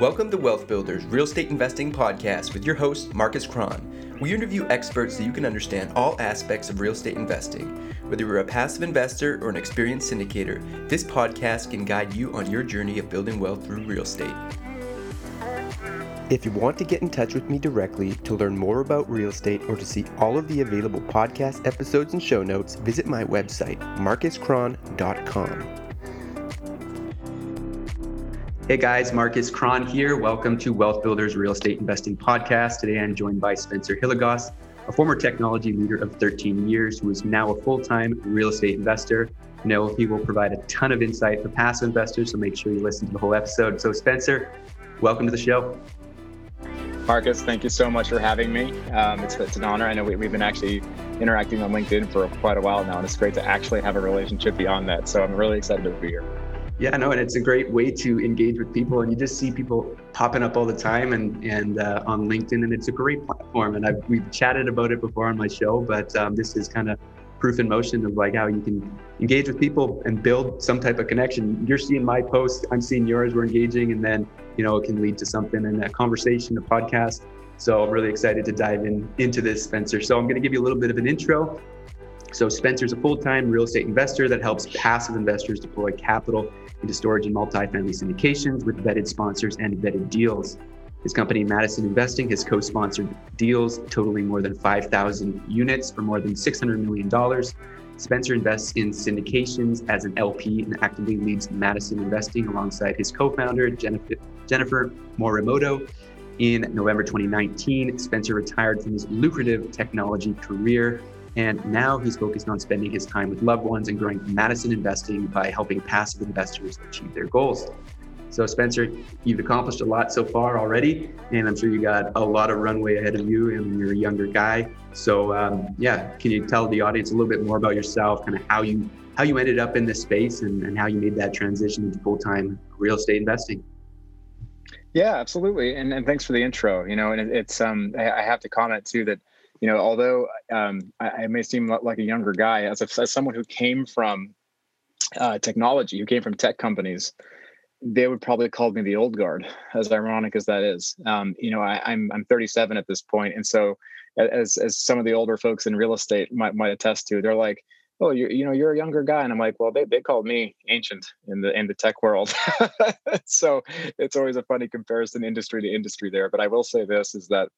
Welcome to Wealth Builders Real Estate Investing Podcast with your host, Marcus Cron. We interview experts so you can understand all aspects of real estate investing. Whether you're a passive investor or an experienced syndicator, this podcast can guide you on your journey of building wealth through real estate. If you want to get in touch with me directly to learn more about real estate or to see all of the available podcast episodes and show notes, visit my website, marcuscron.com. Hey guys, Marcus Cron here. Welcome to Wealth Builders Real Estate Investing Podcast. Today I'm joined by Spencer Hilligoss, a former technology leader of 13 years who is now a full time real estate investor. I know he will provide a ton of insight for passive investors, so make sure you listen to the whole episode. So, Spencer, welcome to the show. Marcus, thank you so much for having me. Um, it's, it's an honor. I know we, we've been actually interacting on LinkedIn for quite a while now, and it's great to actually have a relationship beyond that. So I'm really excited to be here. Yeah, no, and it's a great way to engage with people, and you just see people popping up all the time, and and uh, on LinkedIn, and it's a great platform. And I've, we've chatted about it before on my show, but um, this is kind of proof in motion of like how you can engage with people and build some type of connection. You're seeing my post, I'm seeing yours, we're engaging, and then you know it can lead to something in a conversation, a podcast. So I'm really excited to dive in into this, Spencer. So I'm going to give you a little bit of an intro. So Spencer's a full-time real estate investor that helps passive investors deploy capital into storage and multifamily syndications with vetted sponsors and vetted deals. His company, Madison Investing, has co sponsored deals totaling more than 5,000 units for more than $600 million. Spencer invests in syndications as an LP and actively leads Madison Investing alongside his co founder, Jennifer, Jennifer Morimoto. In November 2019, Spencer retired from his lucrative technology career and now he's focused on spending his time with loved ones and growing Madison Investing by helping passive investors achieve their goals. So, Spencer, you've accomplished a lot so far already, and I'm sure you got a lot of runway ahead of you, and you're a younger guy. So, um, yeah, can you tell the audience a little bit more about yourself, kind of how you how you ended up in this space, and, and how you made that transition into full time real estate investing? Yeah, absolutely, and and thanks for the intro. You know, and it, it's um, I, I have to comment too that you know, although um, I, I, may seem like a younger guy, as, a, as someone who came from uh, technology, who came from tech companies, they would probably call me the old guard, as ironic as that is. Um, you know, I, am I'm, I'm 37 at this point, and so as as some of the older folks in real estate might might attest to, they're like, oh, you you know, you're a younger guy, and I'm like, well, they they called me ancient in the in the tech world, so it's always a funny comparison, industry to industry there. But I will say this is that,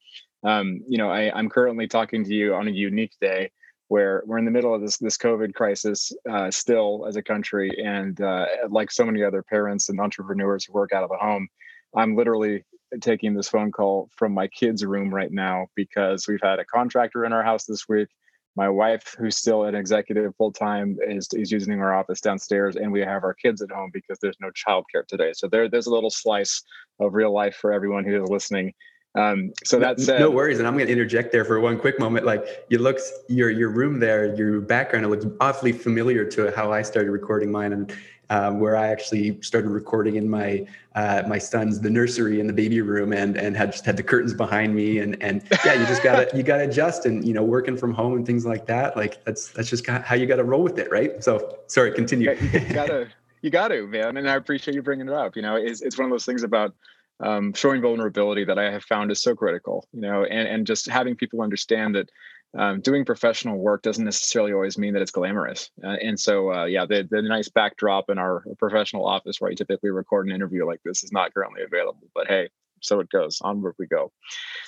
um, you know, I, I'm currently talking to you on a unique day where we're in the middle of this this COVID crisis uh, still as a country, and uh, like so many other parents and entrepreneurs who work out of the home, I'm literally taking this phone call from my kids' room right now because we've had a contractor in our house this week my wife who's still an executive full time is, is using our office downstairs and we have our kids at home because there's no childcare today. So there, there's a little slice of real life for everyone who is listening. Um, so that's no worries and i'm going to interject there for one quick moment. Like you look your your room there your background it looks awfully familiar to how i started recording mine and um, where I actually started recording in my uh, my son's the nursery in the baby room and and had just had the curtains behind me and and yeah you just gotta you gotta adjust and you know working from home and things like that like that's that's just how you gotta roll with it right? So sorry continue. You gotta you gotta man and I appreciate you bringing it up you know it's, it's one of those things about um, showing vulnerability that I have found is so critical you know and and just having people understand that um, doing professional work doesn't necessarily always mean that it's glamorous. Uh, and so, uh, yeah, the, the nice backdrop in our professional office where you typically record an interview like this is not currently available. But hey, so it goes. Onward we go.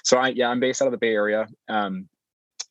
So, I yeah, I'm based out of the Bay Area. Um,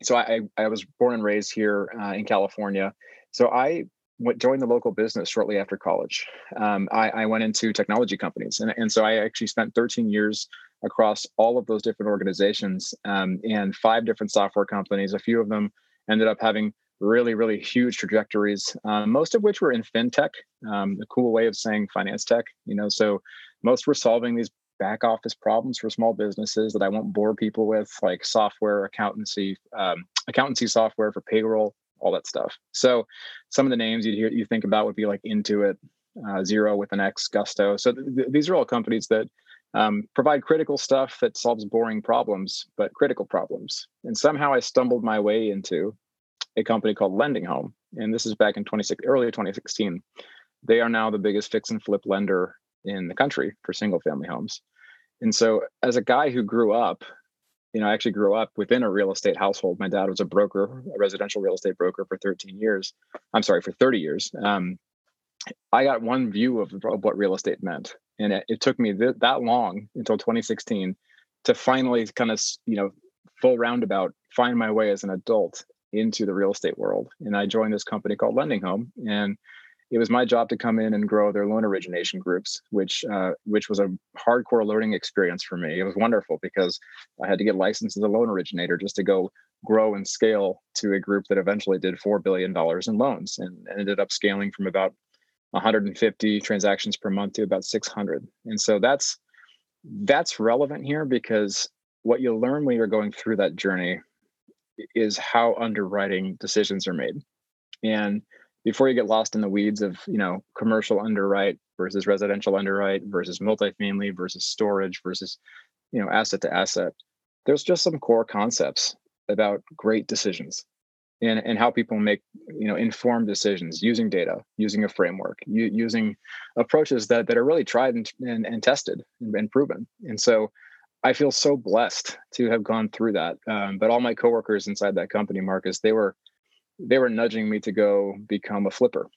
so I, I was born and raised here uh, in California. So I went, joined the local business shortly after college. Um, I, I, went into technology companies, and, and so I actually spent 13 years across all of those different organizations um, and five different software companies. A few of them ended up having really, really huge trajectories, um, most of which were in fintech, um, cool way of saying finance tech. You know, so most were solving these back office problems for small businesses that I won't bore people with, like software, accountancy, um, accountancy software for payroll, all that stuff. So some of the names you'd hear you think about would be like Intuit, uh, Xero with an X, Gusto. So th- these are all companies that um, provide critical stuff that solves boring problems, but critical problems. And somehow I stumbled my way into a company called LendingHome, and this is back in 26 early 2016. They are now the biggest fix and flip lender in the country for single family homes. And so, as a guy who grew up, you know, I actually grew up within a real estate household. My dad was a broker, a residential real estate broker for 13 years. I'm sorry, for 30 years. Um, I got one view of, of, what real estate meant, and it, it took me th- that long until 2016 to finally kind of, you know, full roundabout find my way as an adult into the real estate world. And I joined this company called LendingHome, and it was my job to come in and grow their loan origination groups, which uh, which was a hardcore learning experience for me. It was wonderful because I had to get licensed as a loan originator just to go grow and scale to a group that eventually did four billion dollars in loans and ended up scaling from about 150 transactions per month to about 600. And so that's that's relevant here because what you'll learn when you're going through that journey is how underwriting decisions are made. And before you get lost in the weeds of, you know, commercial underwrite versus residential underwrite versus multifamily versus storage versus, you know, asset to asset, there's just some core concepts about great decisions and, and how people make you know informed decisions using data using a framework u- using approaches that, that are really tried and, and, and tested and, and proven and so I feel so blessed to have gone through that. Um, but all my coworkers inside that company, Marcus, they were they were nudging me to go become a flipper,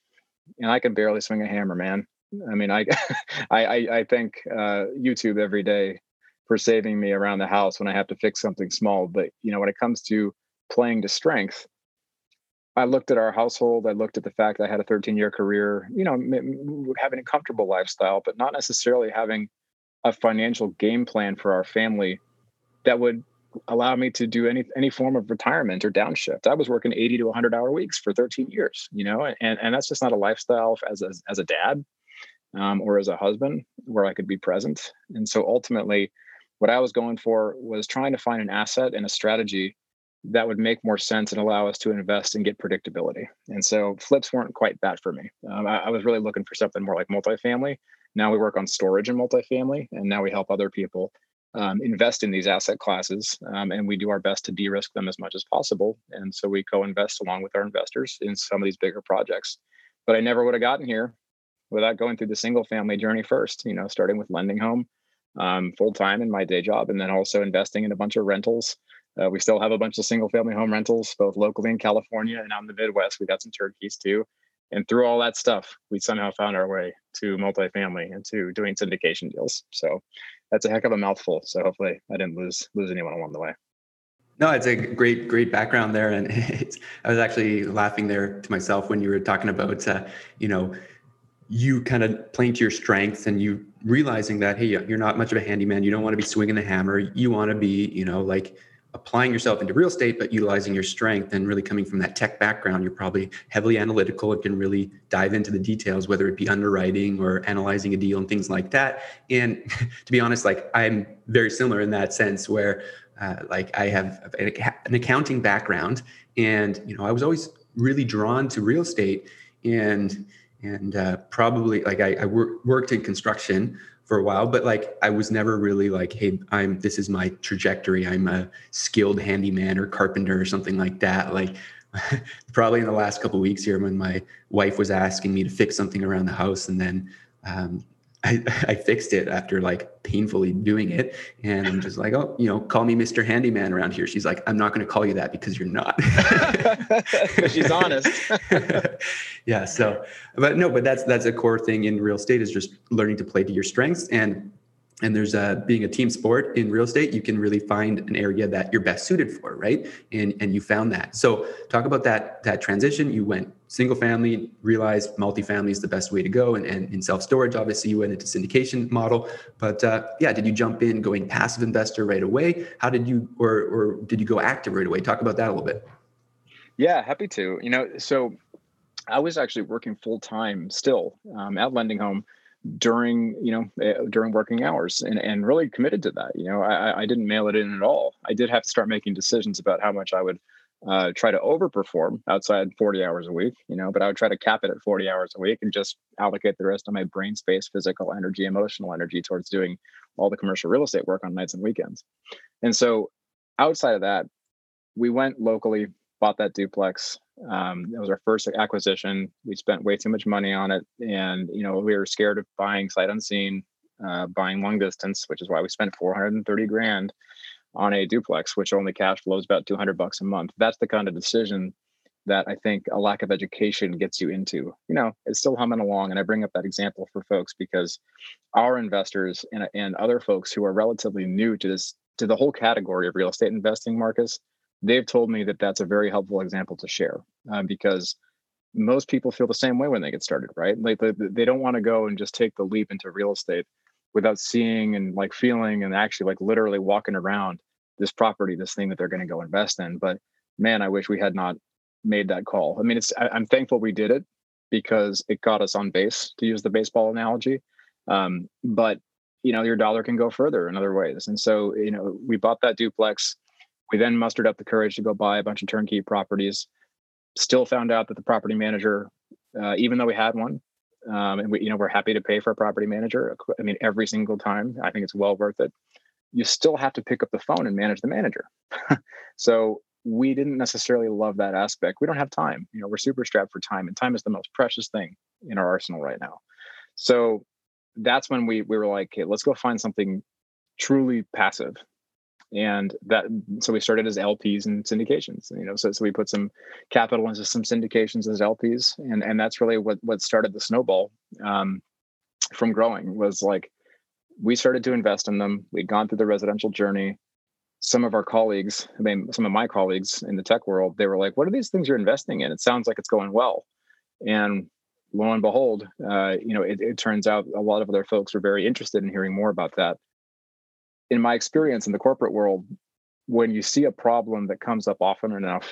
and I can barely swing a hammer, man. I mean, I I, I thank uh, YouTube every day for saving me around the house when I have to fix something small. But you know, when it comes to playing to strength, I looked at our household. I looked at the fact I had a 13 year career. You know, having a comfortable lifestyle, but not necessarily having a financial game plan for our family that would allow me to do any any form of retirement or downshift. I was working 80 to 100 hour weeks for 13 years, you know, and and that's just not a lifestyle as a, as a dad um, or as a husband where I could be present. And so ultimately, what I was going for was trying to find an asset and a strategy that would make more sense and allow us to invest and get predictability. And so flips weren't quite that for me. Um, I, I was really looking for something more like multifamily now we work on storage and multifamily, and now we help other people um, invest in these asset classes. Um, and we do our best to de risk them as much as possible. And so we co invest along with our investors in some of these bigger projects. But I never would have gotten here without going through the single family journey first, you know, starting with LendingHome um, full time in my day job, and then also investing in a bunch of rentals. Uh, we still have a bunch of single family home rentals, both locally in California and out in the Midwest. We got some turnkeys too. And through all that stuff, we somehow found our way to multifamily and to doing syndication deals. So that's a heck of a mouthful. So hopefully I didn't lose lose anyone along the way. No, it's a great, great background there, and I was actually laughing there to myself when you were talking about, uh, you know, you kind of playing to your strengths and you realizing that hey, you're not much of a handyman. You don't want to be swinging the hammer. You want to be, you know, like applying yourself into real estate, but utilizing your strength and really coming from that tech background, you're probably heavily analytical and can really dive into the details, whether it be underwriting or analyzing a deal and things like that. And to be honest, like I'm very similar in that sense where uh, like I have an accounting background and, you know, I was always really drawn to real estate and, and uh, probably like I, I wor- worked in construction for a while but like i was never really like hey i'm this is my trajectory. I'm a skilled handyman or carpenter or something like that. Like probably in the last couple weeks here when my wife was asking me to fix something around the house and then um, I, I fixed it after like painfully doing it. And I'm just like, oh, you know, call me Mr. Handyman around here. She's like, I'm not going to call you that because you're not. She's honest. yeah. So, but no, but that's, that's a core thing in real estate is just learning to play to your strengths and and there's a being a team sport in real estate you can really find an area that you're best suited for right and and you found that so talk about that that transition you went single family realized multifamily is the best way to go and, and in self-storage obviously you went into syndication model. But uh, yeah did you jump in going passive investor right away? How did you or or did you go active right away? Talk about that a little bit. Yeah happy to. You know so i was actually working full-time still um, at LendingHome during you know eh, during working hours and, and really committed to that. You know I, I didn't mail it in at all. I did have to start making decisions about how much i would uh, try to overperform outside 40 hours a week you know but i would try to cap it at 40 hours a week and just allocate the rest of my brain space physical energy emotional energy towards doing all the commercial real estate work on nights and weekends and so outside of that we went locally bought that duplex. Um, it was our first acquisition. We spent way too much money on it, and you know we were scared of buying sight unseen, uh, buying long distance, which is why we spent 430 grand on a duplex, which only cash flows about 200 bucks a month. That's the kind of decision that I think a lack of education gets you into. You know, it's still humming along. And I bring up that example for folks because our investors and, and other folks who are relatively new to this, to the whole category of real estate investing, Marcus, they've told me that that's a very helpful example to share uh, because most people feel the same way when they get started, right? Like they, they don't want to go and just take the leap into real estate without seeing and like feeling and actually like literally walking around this property, this thing that they're going to go invest in. But man, I wish we had not made that call. I mean, it's I, am thankful we did it because it got us on base, to use the baseball analogy. Um, but you know, your dollar can go further in other ways. And so, you know, we bought that duplex. We then mustered up the courage to go buy a bunch of turnkey properties. Still found out that the property manager, uh, even though we had one, um, and we, you know, we're happy to pay for a property manager. I mean, every single time, I think it's well worth it. You still have to pick up the phone and manage the manager. so we didn't necessarily love that aspect. We don't have time. You know, we're super strapped for time, and time is the most precious thing in our arsenal right now. So that's when we we were like, okay, let's go find something truly passive. And that so we started as LPs and syndications. You know, so so we put some capital into some syndications as LPs, and and that's really what what started the snowball um, from growing. Was like we started to invest in them. We'd gone through the residential journey some of our colleagues, I mean, some of my colleagues in the tech world, they were like, "What are these things you're investing in? It sounds like it's going well." And lo and behold, uh, you know, it, it turns out a lot of other folks were very interested in hearing more about that. In my experience in the corporate world, when you see a problem that comes up often enough,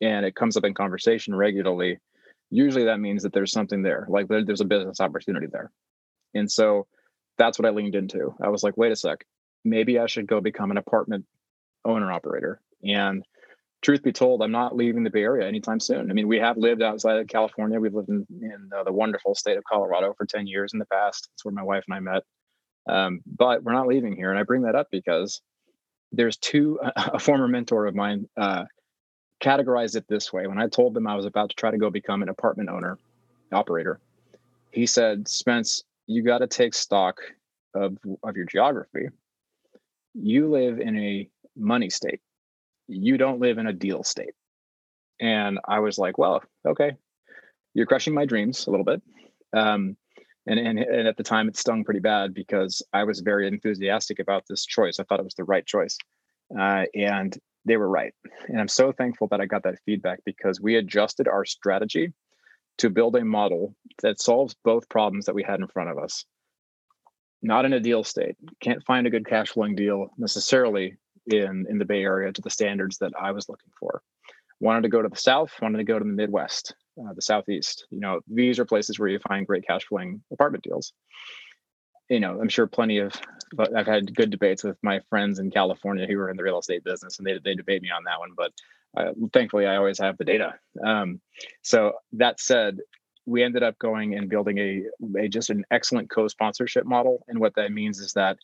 and it comes up in conversation regularly, usually that means that there's something there, like there, there's a business opportunity there. And so that's what I leaned into. I was like, wait a sec, maybe I should go become an apartment owner operator. And truth be told, I'm not leaving the Bay Area anytime soon. I mean, we have lived outside of California. We've lived in, in uh, the wonderful state of Colorado for 10 years in the past. That's where my wife and I met. Um, but we're not leaving here. And I bring that up because there's two, a former mentor of mine uh, categorized it this way. When I told them I was about to try to go become an apartment owner, operator, he said, Spence, you got to take stock of, of your geography you live in a money state. You don't live in a deal state. And I was like, well, okay, you're crushing my dreams a little bit. Um, and, and, and at the time, it stung pretty bad because I was very enthusiastic about this choice. I thought it was the right choice. Uh, and they were right. And I'm so thankful that I got that feedback because we adjusted our strategy to build a model that solves both problems that we had in front of us not in a deal state. Can't find a good cash flowing deal necessarily in in the Bay Area to the standards that I was looking for. Wanted to go to the South. Wanted to go to the Midwest, uh, the Southeast. You know, these are places where you find great cash flowing apartment deals. You know, I'm sure plenty of. But I've had good debates with my friends in California who are in the real estate business, and they they debate me on that one. But uh, thankfully, I always have the data. Um, so that said, we ended up going and building a, a just an excellent co-sponsorship model. And what that means is that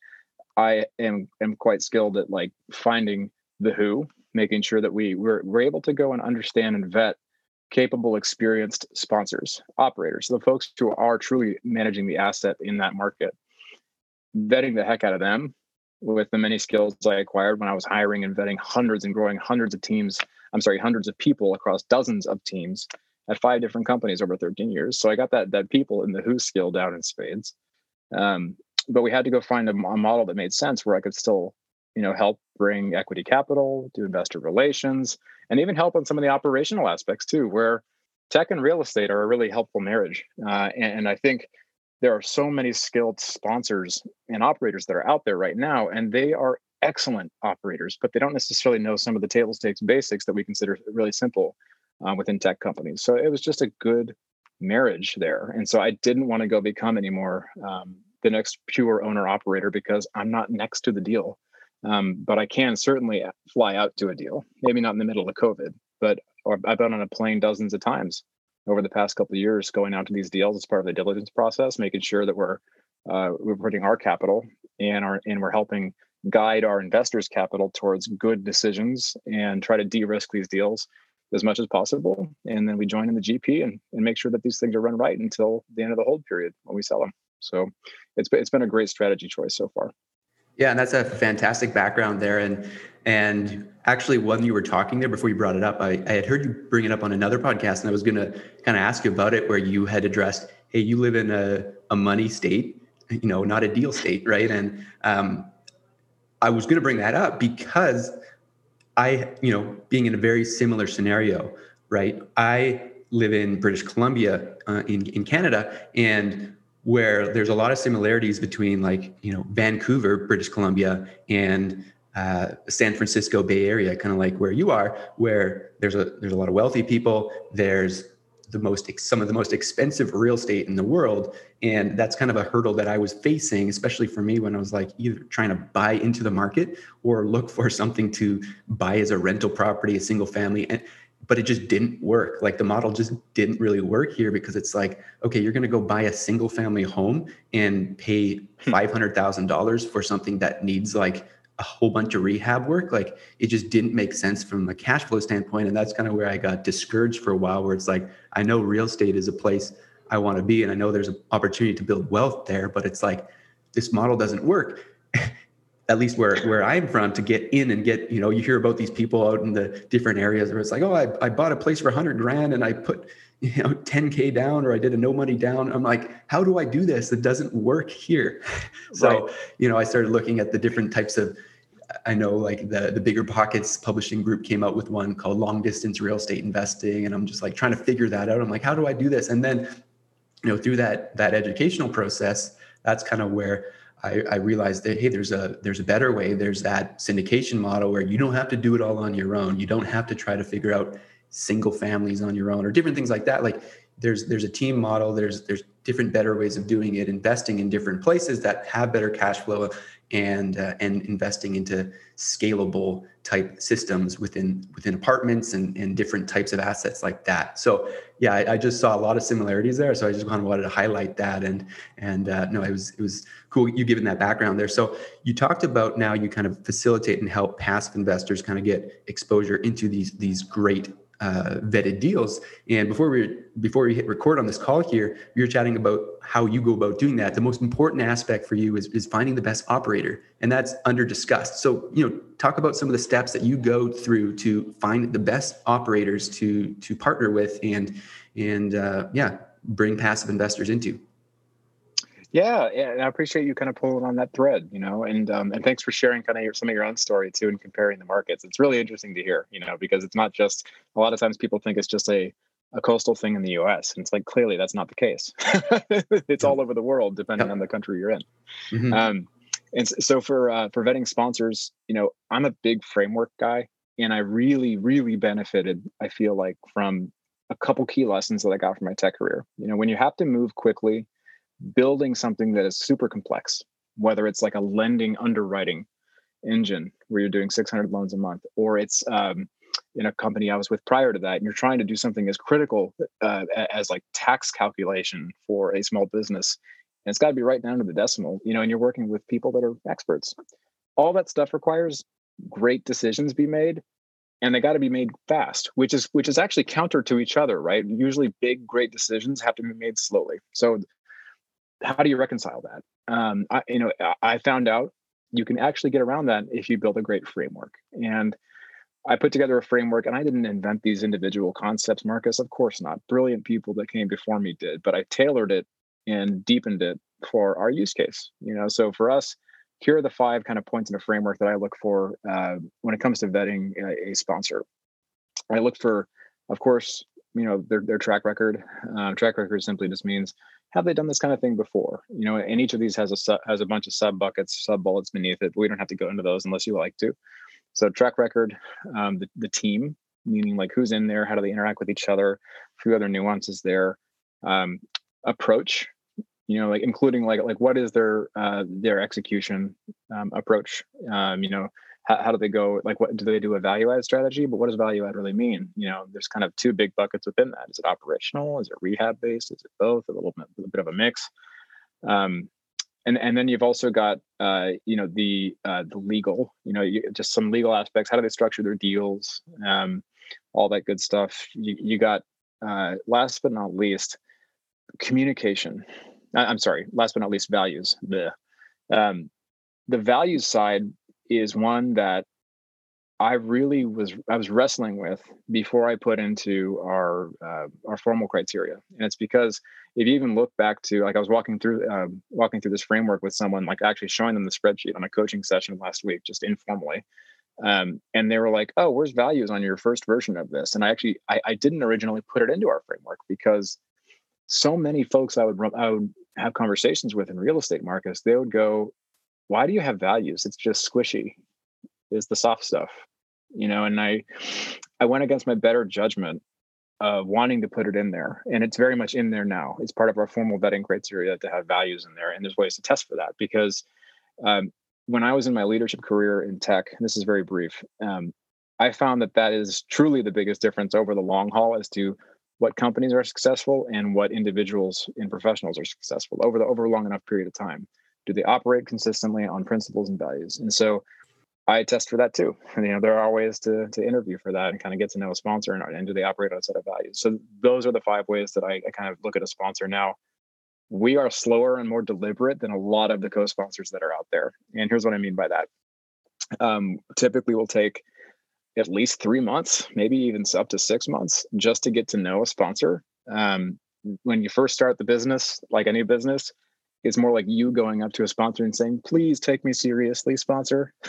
I am am quite skilled at like finding the who, making sure that we we're, we're able to go and understand and vet capable, experienced sponsors, operators, the folks who are truly managing the asset in that market, vetting the heck out of them with the many skills I acquired when I was hiring and vetting hundreds and growing hundreds of teams. I'm sorry, hundreds of people across dozens of teams at five different companies over 13 years. So I got that that people in the who skill down in spades. Um, but we had to go find a, a, model that made sense where I could still, you know, help bring equity capital, do investor relations, and even help on some of the operational aspects too, where tech and real estate are a really helpful marriage. Uh, and, and I think there are so many skilled sponsors and operators that are out there right now, and they are excellent operators, but they don't necessarily know some of the table stakes basics that we consider really simple uh, within tech companies. So it was just a good marriage there. And so I didn't want to go become anymore um, the next pure owner operator because I'm not next to the deal. Um, but I can certainly fly out to a deal, maybe not in the middle of COVID, but I've been on a plane dozens of times over the past couple of years going out to these deals as part of the diligence process, making sure that we're uh, we're putting our capital and our and we're helping guide our investors' capital towards good decisions and try to de-risk these deals as much as possible. And then we join in the GP and, and make sure that these things are run right until the end of the hold period when we sell them. So it's it's been a great strategy choice so far. Yeah, and that's a fantastic background there. And and actually, when you were talking there before you brought it up, I, I had heard you bring it up on another podcast, and I was going to kind of ask you about it, where you had addressed, hey, you live in a, a money state, you know, not a deal state, right? And um, I was going to bring that up because I, you know, being in a very similar scenario, right? I live in British Columbia uh, in in Canada, and where there's a lot of similarities between like you know Vancouver, British Columbia, and uh, San Francisco Bay Area, kind of like where you are, where there's a there's a lot of wealthy people. There's the most some of the most expensive real estate in the world, and that's kind of a hurdle that I was facing, especially for me when I was like either trying to buy into the market or look for something to buy as a rental property, a single family, and but it just didn't work. Like the model just didn't really work here because it's like, okay, you're going to go buy a single family home and pay hmm. $500,000 for something that needs like a whole bunch of rehab work. Like it just didn't make sense from a cash flow standpoint. And that's kind of where I got discouraged for a while, where it's like, I know real estate is a place I want to be. And I know there's an opportunity to build wealth there, but it's like, this model doesn't work. at least where where I'm from to get in and get you know you hear about these people out in the different areas where it's like oh I, I bought a place for 100 grand and I put you know 10k down or I did a no money down. I'm like how do I do this it doesn't work here? So right. you know I started looking at the different types of I know like the the BiggerPockets publishing group came out with one called long distance real estate investing and I'm just like trying to figure that out. I'm like how do I do this? And then you know through that that educational process that's kind of where I, I, realized that hey, there's a there's a better way. There's that syndication model where you don't have to do it all on your own. You don't have to try to figure out single families on your own or different things like that. Like there's there's a team model. There's there's different better ways of doing it. Investing in different places that have better cash flow and uh, and investing into scalable type systems within within apartments and, and different types of assets like that. So yeah, I, I just saw a lot of similarities there. So I just kind of wanted to highlight that and and uh, no, it was it was cool you given that background there. So you talked about now you kind of facilitate and help passive investors kind of get exposure into these these great uh, vetted deals. And before we before we hit record on this call here, we were chatting about how you go about doing that. The most important aspect for you is, is finding the best operator, and that's under discussed. So you know, talk about some of the steps that you go through to find the best operators to to partner with, and and uh, yeah, bring passive investors into. Yeah, and I appreciate you kind of pulling on that thread, you know, and um, and thanks for sharing kind of your, some of your own story too and comparing the markets. It's really interesting to hear, you know, because it's not just a lot of times people think it's just a a coastal thing in the U.S. and it's like clearly that's not the case. it's all over the world, depending on the country you're in. Mm-hmm. Um, and so for uh, for vetting sponsors, you know, I'm a big framework guy, and I really really benefited. I feel like from a couple key lessons that I got from my tech career. You know, when you have to move quickly building something that is super complex, whether it's like a lending underwriting engine where you're doing 600 loans a month, or it's um, in a company I was with prior to that, and you're trying to do something as critical uh, as like tax calculation for a small business, and it's got to be right down to the decimal, you know, and you're working with people that are experts. All that stuff requires great decisions be made and they got to be made fast which is which is actually counter to each other right usually big great decisions have to be made slowly so how do you reconcile that? Um, I, you know, I found out you can actually get around that if you build a great framework. And I put together a framework, and I didn't invent these individual concepts, Marcus. Of course not. Brilliant people that came before me did, but I tailored it and deepened it for our use case. You know, so for us, here are the five kind of points in a framework that I look for uh, when it comes to vetting a, a sponsor. I look for, of course, you know their, their track record uh, track record simply just means have they done this kind of thing before? You know and each of these has a su- has a bunch of sub buckets sub bullets beneath it we don't have to go into those unless you like to. So track record um, the, the team meaning like who's in there how do they interact with each other a few other nuances there um, approach you know like including like like what is their uh, their execution um, approach um, you know how, how do they go like what do they do a value add strategy? But what does value add really mean? You know there's kind of two big buckets within that. Is it operational? Is it rehab based? Is it both? A little bit, a bit of a mix. Um, and and then you've also got uh, you know the uh, the legal you know you, just some legal aspects. How do they structure their deals? Um, all that good stuff. You, you got, uh, last but not least, communication. I'm sorry, last but not least, values. The, um, the values side is one that I really was I was wrestling with before I put into our uh, our formal criteria, and it's because if you even look back to like I was walking through uh, walking through this framework with someone, like actually showing them the spreadsheet on a coaching session last week, just informally, um, and they were like, "Oh, where's values on your first version of this?" And I actually I, I didn't originally put it into our framework because so many folks I would I would have conversations with in real estate markets, they would go, "Why do you have values? It's just squishy." is the soft stuff you know and i i went against my better judgment of wanting to put it in there and it's very much in there now it's part of our formal vetting criteria to have values in there and there's ways to test for that because um, when i was in my leadership career in tech this is very brief um, i found that that is truly the biggest difference over the long haul as to what companies are successful and what individuals and professionals are successful over the over a long enough period of time do they operate consistently on principles and values and so I test for that too. And, you know, there are ways to to interview for that and kind of get to know a sponsor and, and do they operate on a set of values. So those are the five ways that I, I kind of look at a sponsor now. We are slower and more deliberate than a lot of the co-sponsors that are out there. And here's what I mean by that. Um, typically, will take at least three months, maybe even up to six months, just to get to know a sponsor. Um, when you first start the business, like any business, it's more like you going up to a sponsor and saying please take me seriously sponsor.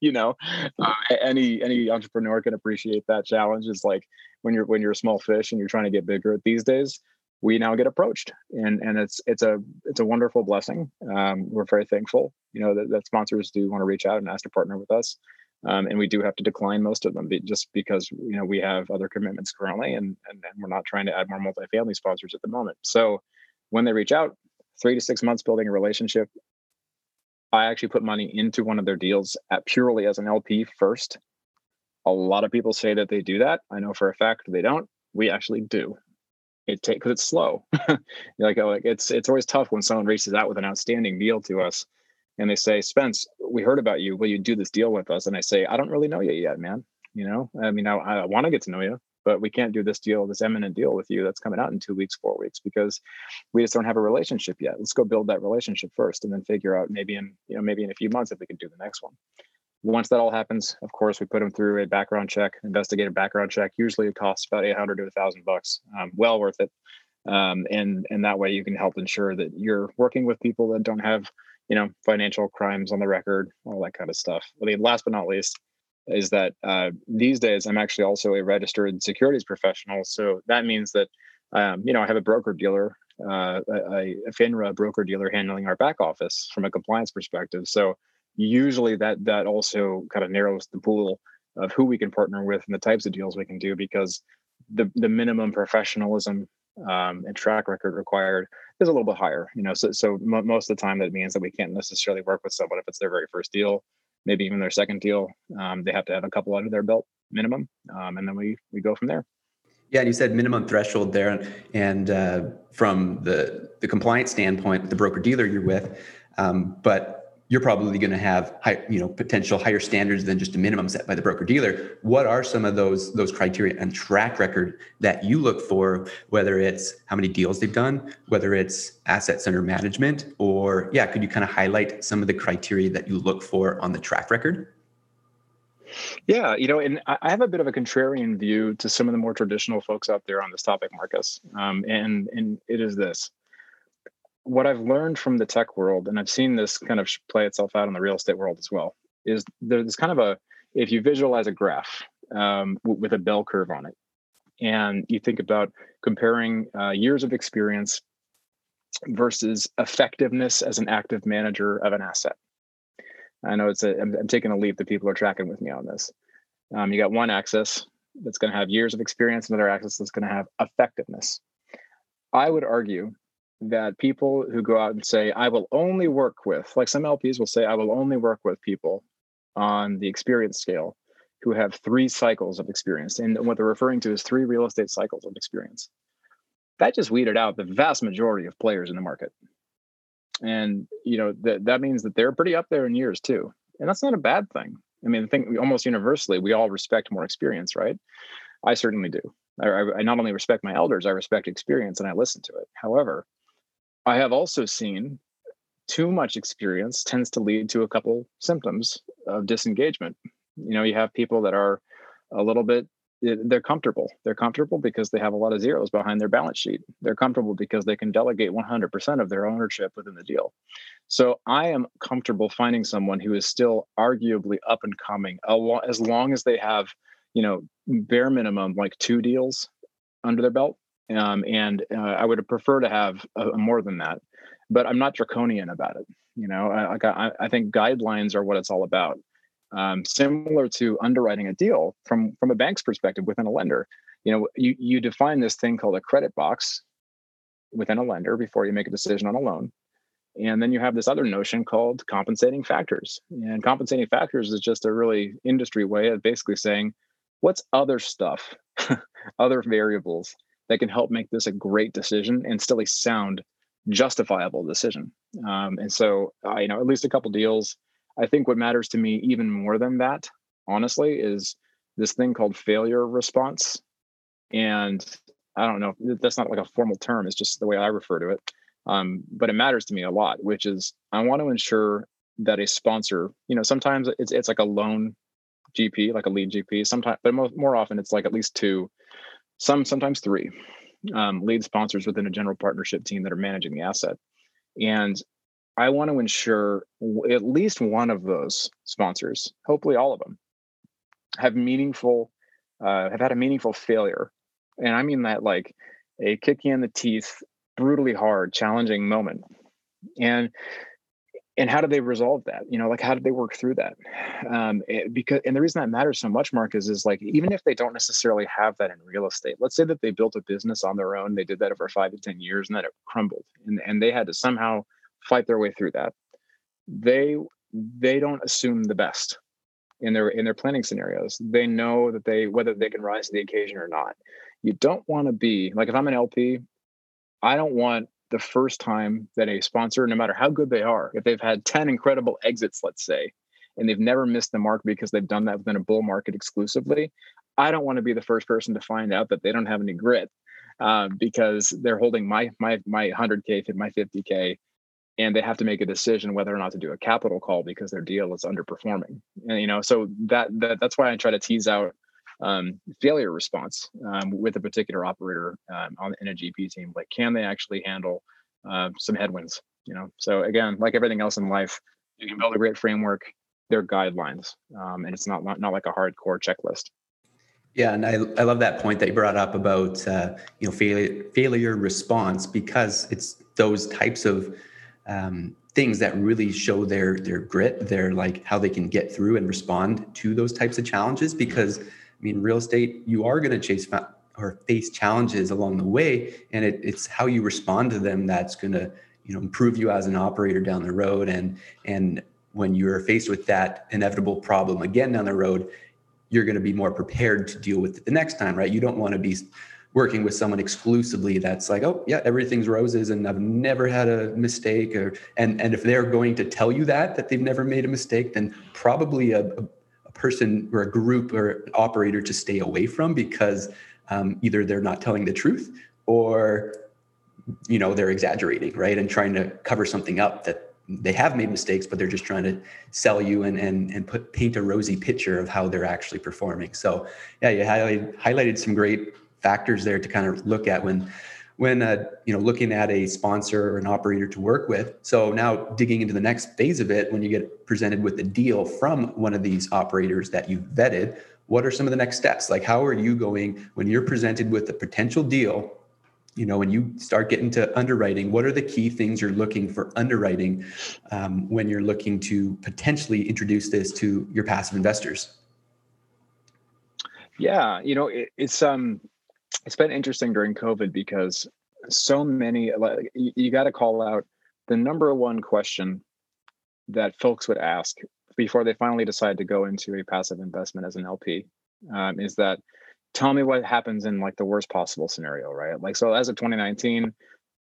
You know uh, any any entrepreneur can appreciate that challenge. Is like when you're when you're a small fish and you're trying to get bigger these days we now get approached and and it's it's a it's a wonderful blessing. Um, we're very thankful you know that, that sponsors do want to reach out and ask to partner with us. Um, and we do have to decline most of them just because you know we have other commitments currently and, and and we're not trying to add more multifamily sponsors at the moment. So when they reach out three to six months building a relationship. I actually put money into one of their deals at purely as an LP first. A lot of people say that they do that. I know for a fact they don't. We actually do. It take because it's slow. like, oh, like it's it's always tough when someone reaches out with an outstanding deal to us, and they say, "Spence, we heard about you. Will you do this deal with us?" And I say, "I don't really know you yet, man. You know, I mean, I, I want to get to know you, but we can't do this deal, this eminent deal with you that's coming out in two weeks, four weeks, because we just don't have a relationship yet. Let's go build that relationship first and then figure out maybe in, you know, maybe in a few months if we can do the next one. Once that all happens, of course, we put them through a background check, investigative background check. Usually it costs about 800 to a thousand bucks. Um, well worth it. Um, and, and that way you can help ensure that you're working with people that don't have, you know, financial crimes on the record, all that kind of stuff. I mean, last but not least, is that uh, these days I'm actually also a registered securities professional. So that means that um, you know I have a broker dealer, uh, a, a FINRA broker dealer handling our back office from a compliance perspective. So usually that that also kind of narrows the pool of who we can partner with and the types of deals we can do because the the minimum professionalism um, and track record required is a little bit higher. You know, so so m- most of the time that means that we can't necessarily work with someone if it's their very first deal maybe even their second deal. Um, they have to have a couple under their belt minimum, um, and then we we go from there. Yeah, and you said minimum threshold there, and uh, from the the compliance standpoint, the broker dealer you're with, um, but you're probably going to have high, you know, potential higher standards than just a minimum set by the broker dealer. What are some of those those criteria and track record that you look for? Whether it's how many deals they've done, whether it's assets under management, or yeah, could you kind of highlight some of the criteria that you look for on the track record? Yeah, you know, and I have a bit of a contrarian view to some of the more traditional folks out there on this topic, Marcus. Um, and and it is this: what I've learned from the tech world, and I've seen this kind of play itself out in the real estate world as well, is there's kind of a if you visualize a graph um, w- with a bell curve on it, and you think about comparing uh, years of experience versus effectiveness as an active manager of an asset. I know it's a I'm, I'm taking a leap that people are tracking with me on this. Um, you got one axis that's going to have years of experience, another axis that's going to have effectiveness. I would argue that people who go out and say, I will only work with, like some LPs will say, I will only work with people on the experience scale who have three cycles of experience. And what they're referring to is three real estate cycles of experience. That just weeded out the vast majority of players in the market. And you know that that means that they're pretty up there in years too. And that's not a bad thing. I mean, I think almost universally we all respect more experience, right? I certainly do. I, I not only respect my elders, I respect experience and I listen to it. However, I have also seen too much experience tends to lead to a couple symptoms of disengagement. You know, you have people that are a little bit eh, they're comfortable. They're comfortable because they have a lot of zeros behind their balance sheet. They're comfortable because they can delegate 100% of their ownership within the deal. So I am comfortable finding someone who is still arguably up and coming, as long as they have, you know, bare minimum like two deals under their belt. Um, and uh, I would prefer to have a more than that, but I'm not draconian about it. You know, I, I, I think guidelines are what it's all about. Um, similar to underwriting a deal from from a bank's perspective within a lender you know you you define this thing called a credit box within a lender before you make a decision on a loan. And then you have this other notion called compensating factors. And compensating factors is just a really industry way of basically saying what's other stuff other variables that can help make this a great decision and still a sound justifiable decision um, and so uh, you know at least a couple deals I think what matters to me even more than that, honestly, is this thing called failure response. And I don't know, that's not like a formal term, it's just the way I refer to it. Um, but it matters to me a lot, which is I want to ensure that a sponsor, you know, sometimes it's it's like a lone GP, like a lead GP, sometimes, but more often it's like at least two, some sometimes three um, lead sponsors within a general partnership team that are managing the asset. And I want to ensure at least one of those sponsors, hopefully all of them, have meaningful, uh, have had a meaningful failure, and I mean that like a kick in the teeth, brutally hard, challenging moment, and and how do they resolve that? You know, like how did they work through that? Um, it, eh, because and the reason that matters so much, Mark, is is like even if they don't necessarily have that in real estate, let's say that they built a business on their own, they did that over five to ten years, and then it crumbled, and and they had to somehow fight their way through that. They they don't assume the best in their in their planning scenarios. They know that they whether they can rise to the occasion or not. You don't want to be like if I'm an LP, I don't want the first time that a sponsor, no matter how good they are, if they've had 10 incredible exits, let's say, and they've never missed the mark because they've done that within a bull market exclusively, I don't want to be the first person to find out that they don't have any grit um, because they're holding my my my 100k, my 50k, and they have to make a decision whether or not to do a capital call because their deal is underperforming. And, you know, so that, that that's why I try to tease out um, failure response um, with a particular operator um, on in a GP team. Like, can they actually handle uh, some headwinds? You know, so again, like everything else in life, you can build a great framework. They're guidelines, um, and it's not, not not like a hardcore checklist. Yeah, and I, I love that point that you brought up about uh, you know failure failure response because it's those types of um, things that really show their their grit, their like how they can get through and respond to those types of challenges. Because I mean, real estate, you are going to chase fa- or face challenges along the way, and it, it's how you respond to them that's going to you know improve you as an operator down the road. And and when you're faced with that inevitable problem again down the road, you're going to be more prepared to deal with it the next time, right? You don't want to be working with someone exclusively that's like oh yeah everything's roses and i've never had a mistake or and and if they're going to tell you that that they've never made a mistake then probably a, a person or a group or operator to stay away from because um, either they're not telling the truth or you know they're exaggerating right and trying to cover something up that they have made mistakes, but they're just trying to sell you and and and put paint a rosy picture of how they're actually performing. So yeah, you highlighted some great factors there to kind of look at when when uh, you know looking at a sponsor or an operator to work with. So now digging into the next phase of it when you get presented with a deal from one of these operators that you've vetted what are some of the next steps? Like how are you going when you're presented with a potential deal you know when you start getting to underwriting what are the key things you're looking for underwriting um, when you're looking to potentially introduce this to your passive investors? Yeah you know it, it's um it's been interesting during COVID because so many like you, you got to call out the number one question that folks would ask before they finally decide to go into a passive investment as an LP um, is that tell me what happens in like the worst possible scenario, right? Like so as of 2019,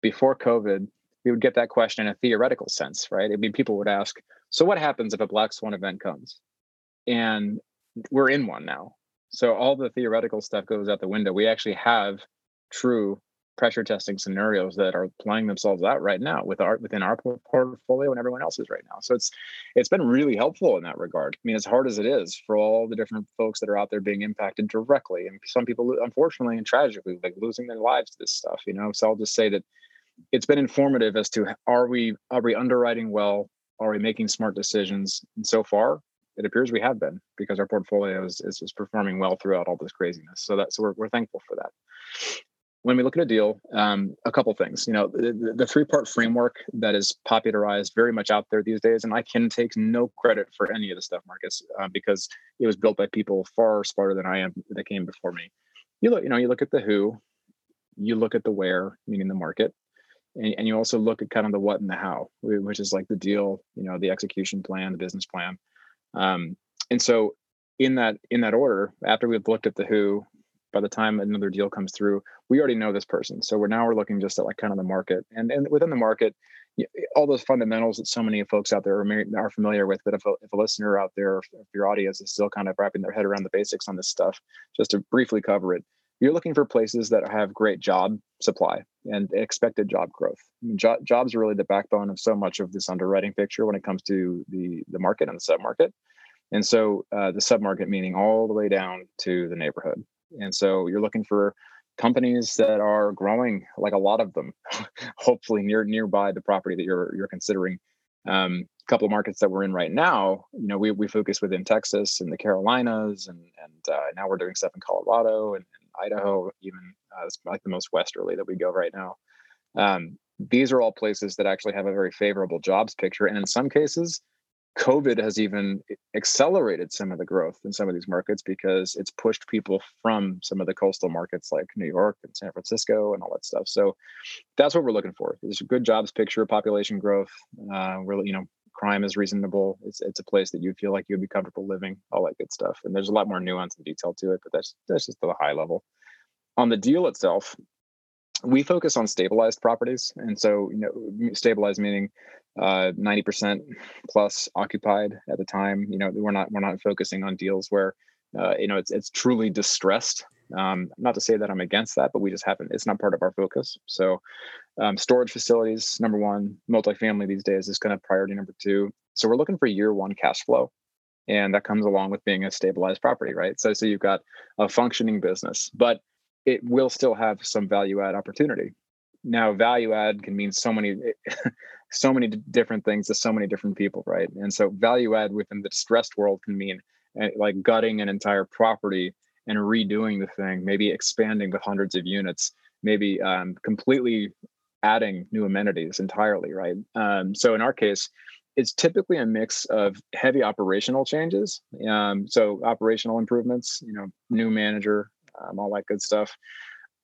before COVID, we would get that question in a theoretical sense, right? I mean, people would ask, so what happens if a black swan event comes? and we're in one now. So all the theoretical stuff goes out the window. We actually have true pressure testing scenarios that are playing themselves out right now with our within our portfolio and everyone else's right now. So it's it's been really helpful in that regard. I mean, as hard as it is for all the different folks that are out there being impacted directly, and some people, unfortunately and tragically, like losing their lives to this stuff. You know, so I'll just say that it's been informative as to are we are we underwriting well? Are we making smart decisions? And so far, it appears we have been because our portfolio is, is, is performing well throughout all this craziness. So that's so we're, we're thankful for that when we look at a deal, um, a couple things. You know, the, the three part framework that is popularized very much out there these days, and I can take no credit for any of the stuff, Marcus, uh, because it was built by people far smarter than I am that came before me. You look, you know, you look at the who, you look at the where, meaning the market, and, and you also look at kind of the what and the how, which is like the deal, you know, the execution plan, the business plan. Um, and so in that in that order, after we've looked at the who, by the time another deal comes through, we already know this person. So we're now we're looking just at like kind of the market and and within the market, all those fundamentals that so many folks out there are, are familiar with. But if a, if a listener out there, if your audience is still kind of wrapping their head around the basics on this stuff, just to briefly cover it, you're looking for places that have great job supply and expected job growth. I mean, jo- jobs are really the backbone of so much of this underwriting picture when it comes to the the market and the submarket. And so uh, the submarket meaning all the way down to the neighborhood. And so you're looking for companies that are growing, like a lot of them, hopefully near nearby the property that you're you're considering. Um, a couple of markets that we're in right now, you know, we we focus within Texas and the Carolinas, and and uh, now we're doing stuff in Colorado and, and Idaho, even uh, it's like the most westerly that we go right now. Um, these are all places that actually have a very favorable jobs picture, and in some cases, COVID has even accelerated some of the growth in some of these markets because it's pushed people from some of the coastal markets like New York and San Francisco and all that stuff. So that's what we're looking for. It's a good jobs picture, population growth. Uh, really, you know, crime is reasonable. It's it's a place that you feel like you'd be comfortable living, all that good stuff. And there's a lot more nuance and detail to it, but that's that's just the high level. On the deal itself, we focus on stabilized properties and so you know stabilized meaning uh, 90% plus occupied at the time you know we're not we're not focusing on deals where uh, you know it's it's truly distressed um, not to say that i'm against that but we just haven't it's not part of our focus. So um, storage facilities number one multifamily these days is kind of priority number two. So we're looking for year one cash flow and that comes along with being a stabilized property right? So so you've got a functioning business but it will still have some value add opportunity. Now value add can mean so many so many different things to so many different people right? And so value add within the distressed world can mean eh, like gutting an entire property and redoing the thing maybe expanding with hundreds of units maybe um, completely adding new amenities entirely right um, so in our case it's typically a mix of heavy operational changes um, so operational improvements you know new manager um, all that good stuff.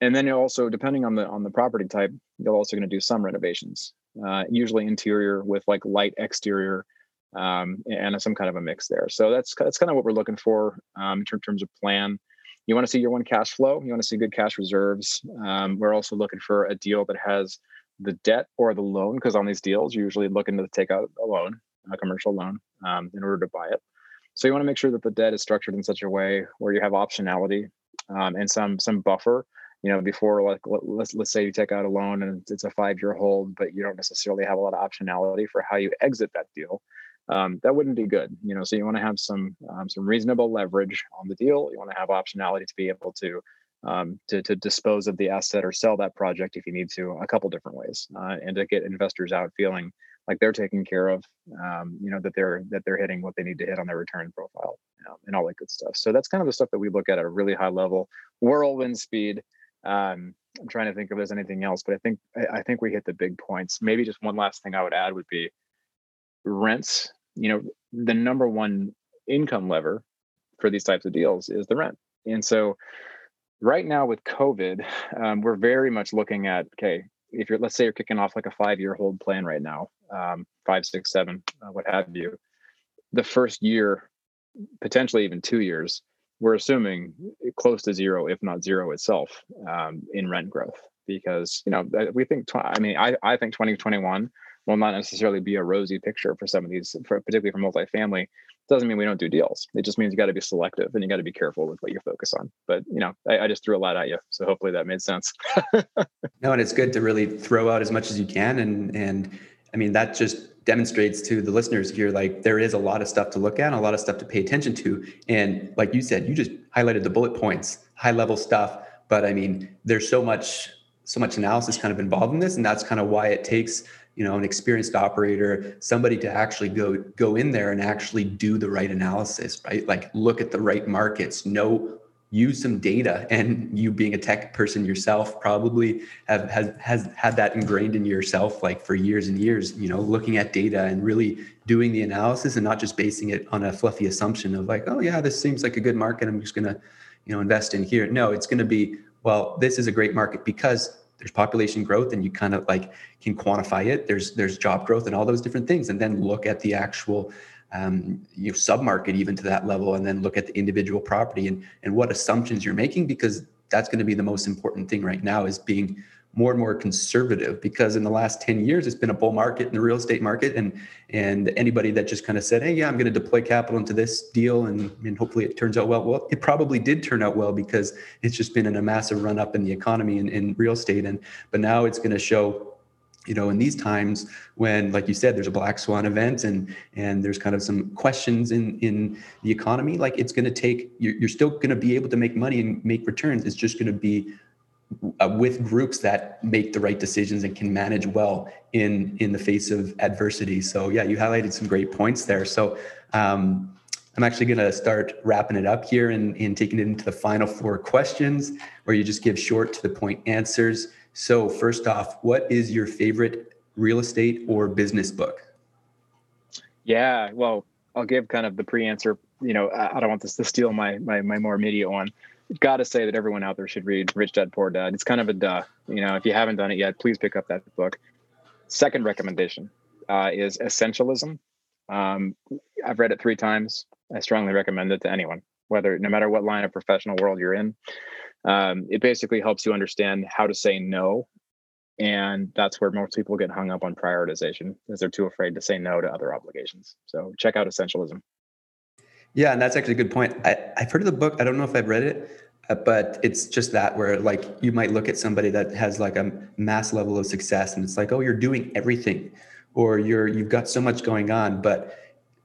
And then also, depending on the on the property type, you're also going to do some renovations, uh, usually interior with like light exterior, um, and some kind of a mix there. So that's that's kind of what we're looking for um, in terms of plan. You want to see your one cash flow. You want to see good cash reserves. Um, we're also looking for a deal that has the debt or the loan, because on these deals, you're usually looking to take out a loan, a commercial loan, um, in order to buy it. So you want to make sure that the debt is structured in such a way where you have optionality um, and some some buffer you know before like let's let's say you take out a loan and it's a five year hold but you don't necessarily have a lot of optionality for how you exit that deal um, that wouldn't be good you know so you want to have some um, some reasonable leverage on the deal. You want to have optionality to be able to um, to, to dispose of the asset or sell that project if you need to a couple different ways uh, and to get investors out feeling like they're taken care of um, you know that they're that they're hitting what they need to hit on their return profile you and all that good stuff. So that's kind of the stuff that we look at at a really high level. Whirlwind speed um, i'm trying to think if there's anything else but i think I think we hit the big points. Maybe just one last thing i would add would be rents you know the number one income lever for these types of deals is the rent. And so right now with covid um, we're very much looking at okay if you're let's say you're kicking off like a five year hold plan right now um, five six seven uh, what have you the first year potentially even two years we're assuming close to zero if not zero itself um, in rent growth because you know we think tw- i mean I, I think 2021 will not necessarily be a rosy picture for some of these for particularly for multifamily doesn't mean we don't do deals. It just means you got to be selective and you got to be careful with what you focus on. But you know, I, I just threw a lot at you, so hopefully that made sense. no, and it's good to really throw out as much as you can, and and I mean that just demonstrates to the listeners here like there is a lot of stuff to look at, a lot of stuff to pay attention to, and like you said, you just highlighted the bullet points, high level stuff. But I mean, there's so much so much analysis kind of involved in this, and that's kind of why it takes you know an experienced operator somebody to actually go go in there and actually do the right analysis right? Like look at the right markets know use some data and you being a tech person yourself probably have has has had that ingrained in yourself like for years and years you know looking at data and really doing the analysis and not just basing it on a fluffy assumption of like oh yeah this seems like a good market. I'm just going to you know invest in here. No it's going to be well this is a great market because there's population growth and you kind of like can quantify it. There's there's job growth and all those different things. And then look at the actual um, you know submarket even to that level and then look at the individual property and and what assumptions you're making because that's going to be the most important thing right now is being more and more conservative because in the last 10 years it's been a bull market in the real estate market. And and anybody that just kind of said hey yeah i'm going to deploy capital into this deal and, and hopefully it turns out well well it probably did turn out well because it's just been in a massive run up in the economy and in real estate. And but now it's going to show you know in these times when like you said there's a black swan event and and there's kind of some questions in in the economy like it's going to take you're, you're still going to be able to make money and make returns. It's just going to be uh, with groups that make the right decisions and can manage well in in the face of adversity. So yeah, you highlighted some great points there. So um, I'm actually going to start wrapping it up here and, and taking it into the final four questions, where you just give short to the point answers. So first off, what is your favorite real estate or business book? Yeah, well, I'll give kind of the pre-answer. You know, I don't want this to steal my my my more immediate one got to say that everyone out there should read Rich Dad Poor Dad. It's kind of a duh. You know, if you haven't done it yet, please pick up that book. Second recommendation uh, is Essentialism. Um, I've read it three times. I strongly recommend it to anyone, whether no matter what line of professional world you're in. Um, it basically helps you understand how to say no, and that's where most people get hung up on prioritization, because they're too afraid to say no to other obligations. So check out Essentialism. Yeah, and that's actually a good point. I, I've heard of the book. I don't know if I've read it, uh, but it's just that where like you might look at somebody that has like a mass level of success, and it's like, oh, you're doing everything, or you're you've got so much going on, but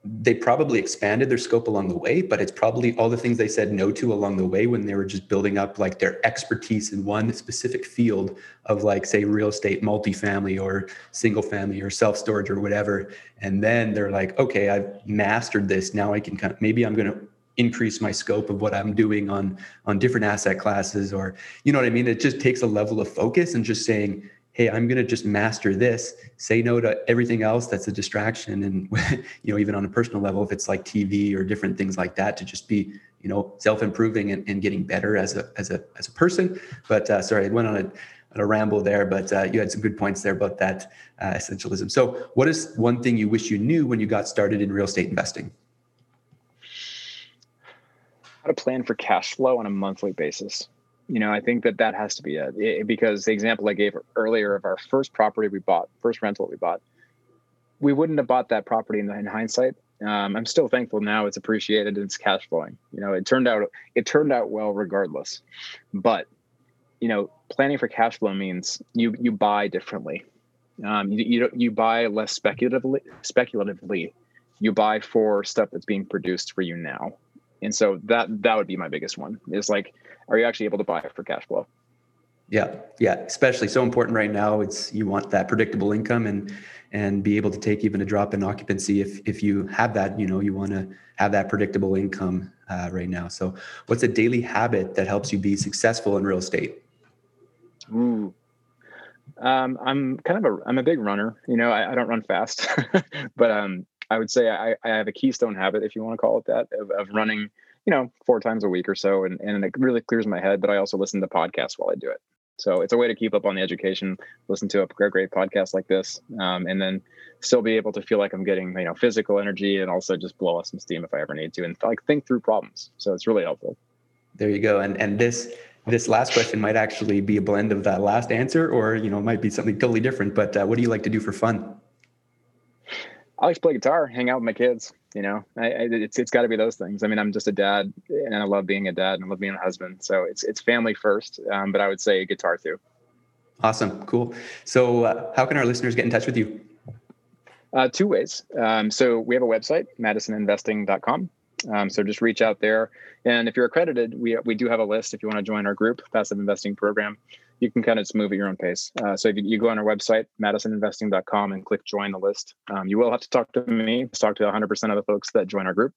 they probably expanded their scope along the way, but it's probably all the things they said no to along the way when they were just building up like their expertise in one specific field of like say real estate, multifamily or single family or self storage or whatever. And then they're like, okay, I've mastered this. Now I can kind of maybe I'm going to increase my scope of what I'm doing on on different asset classes or you know what I mean. It just takes a level of focus and just saying hey i'm going to just master this say no to everything else that's a distraction and you know even on a personal level if it's like tv or different things like that to just be you know self-improving and, and getting better as a as a as a person. But uh, sorry i went on a, on a ramble there but uh, you had some good points there about that uh, essentialism. So what is one thing you wish you knew when you got started in real estate investing? How to plan for cash flow on a monthly basis you know, I think that that has to be it. it. because the example I gave earlier of our first property we bought, first rental we bought, we wouldn't have bought that property in, in hindsight. Um, I'm still thankful now it's appreciated and it's cash flowing. You know, it turned out it turned out well regardless. But you know, planning for cash flow means you you buy differently. Um, you you you buy less speculatively. Speculatively, you buy for stuff that's being produced for you now. And so that that would be my biggest one. Is like are you actually able to buy for cash flow? Yeah, yeah, especially so important right now. It's you want that predictable income and and be able to take even a drop in occupancy if if you have that. You know, you want to have that predictable income uh, right now. So, what's a daily habit that helps you be successful in real estate? Ooh, um, I'm kind of a I'm a big runner. You know, I, I don't run fast, but um, I would say I, I have a keystone habit, if you want to call it that, of, of running you know, four times a week or so. And, and it really clears my head, but I also listen to podcasts while I do it. So it's a way to keep up on the education, listen to a great podcast like this, um, and then still be able to feel like I'm getting, you know, physical energy and also just blow off some steam if I ever need to and like think through problems. So it's really helpful. There you go. And, and this, this last question might actually be a blend of that last answer, or, you know, it might be something totally different, but uh, what do you like to do for fun? I like to play guitar, hang out with my kids. You know, I, I, it's it's got to be those things. I mean, I'm just a dad, and I love being a dad, and I love being a husband. So it's it's family first, um, but I would say guitar too. Awesome, cool. So, uh, how can our listeners get in touch with you? Uh, two ways. Um, so we have a website, madisoninvesting.com. Um, so just reach out there. And if you're accredited, we, we do have a list if you want to join our group, Passive Investing Program you can kind of just move at your own pace. Uh, so if you, you, go on our website, madisoninvesting.com, and click join the list, um, you will have to talk to me, talk to 100% of the folks that join our group.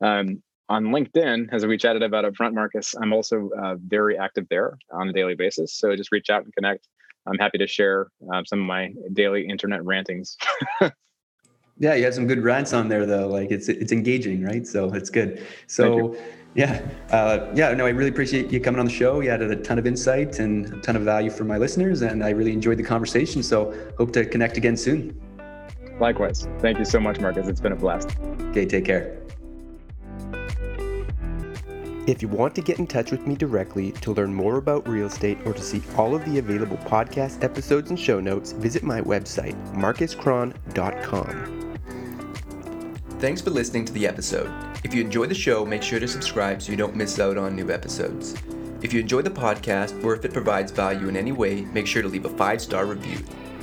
Um, on LinkedIn, as we chatted about up front, Marcus, I'm also uh, very active there on a daily basis. So just reach out and connect. I'm happy to share uh, some of my daily internet rantings. yeah, you have some good rants on there, though. Like it's it's engaging, right? So it's good. So yeah, uh, yeah. No, I really appreciate you coming on the show. You added a ton of insight and a ton of value for my listeners, and I really enjoyed the conversation. So hope to connect again soon. Likewise. Thank you so much, Marcus. It's been a blast. Okay, take care. If you want to get in touch with me directly to learn more about real estate or to see all of the available podcast episodes and show notes, visit my website, marcuskron.com. Thanks for listening to the episode. If you enjoy the show, make sure to subscribe so you don't miss out on new episodes. If you enjoy the podcast or if it provides value in any way, make sure to leave a five star review.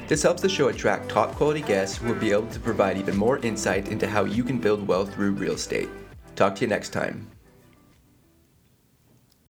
This helps the show attract top quality guests who will be able to provide even more insight into how you can build wealth through real estate. Talk to you next time.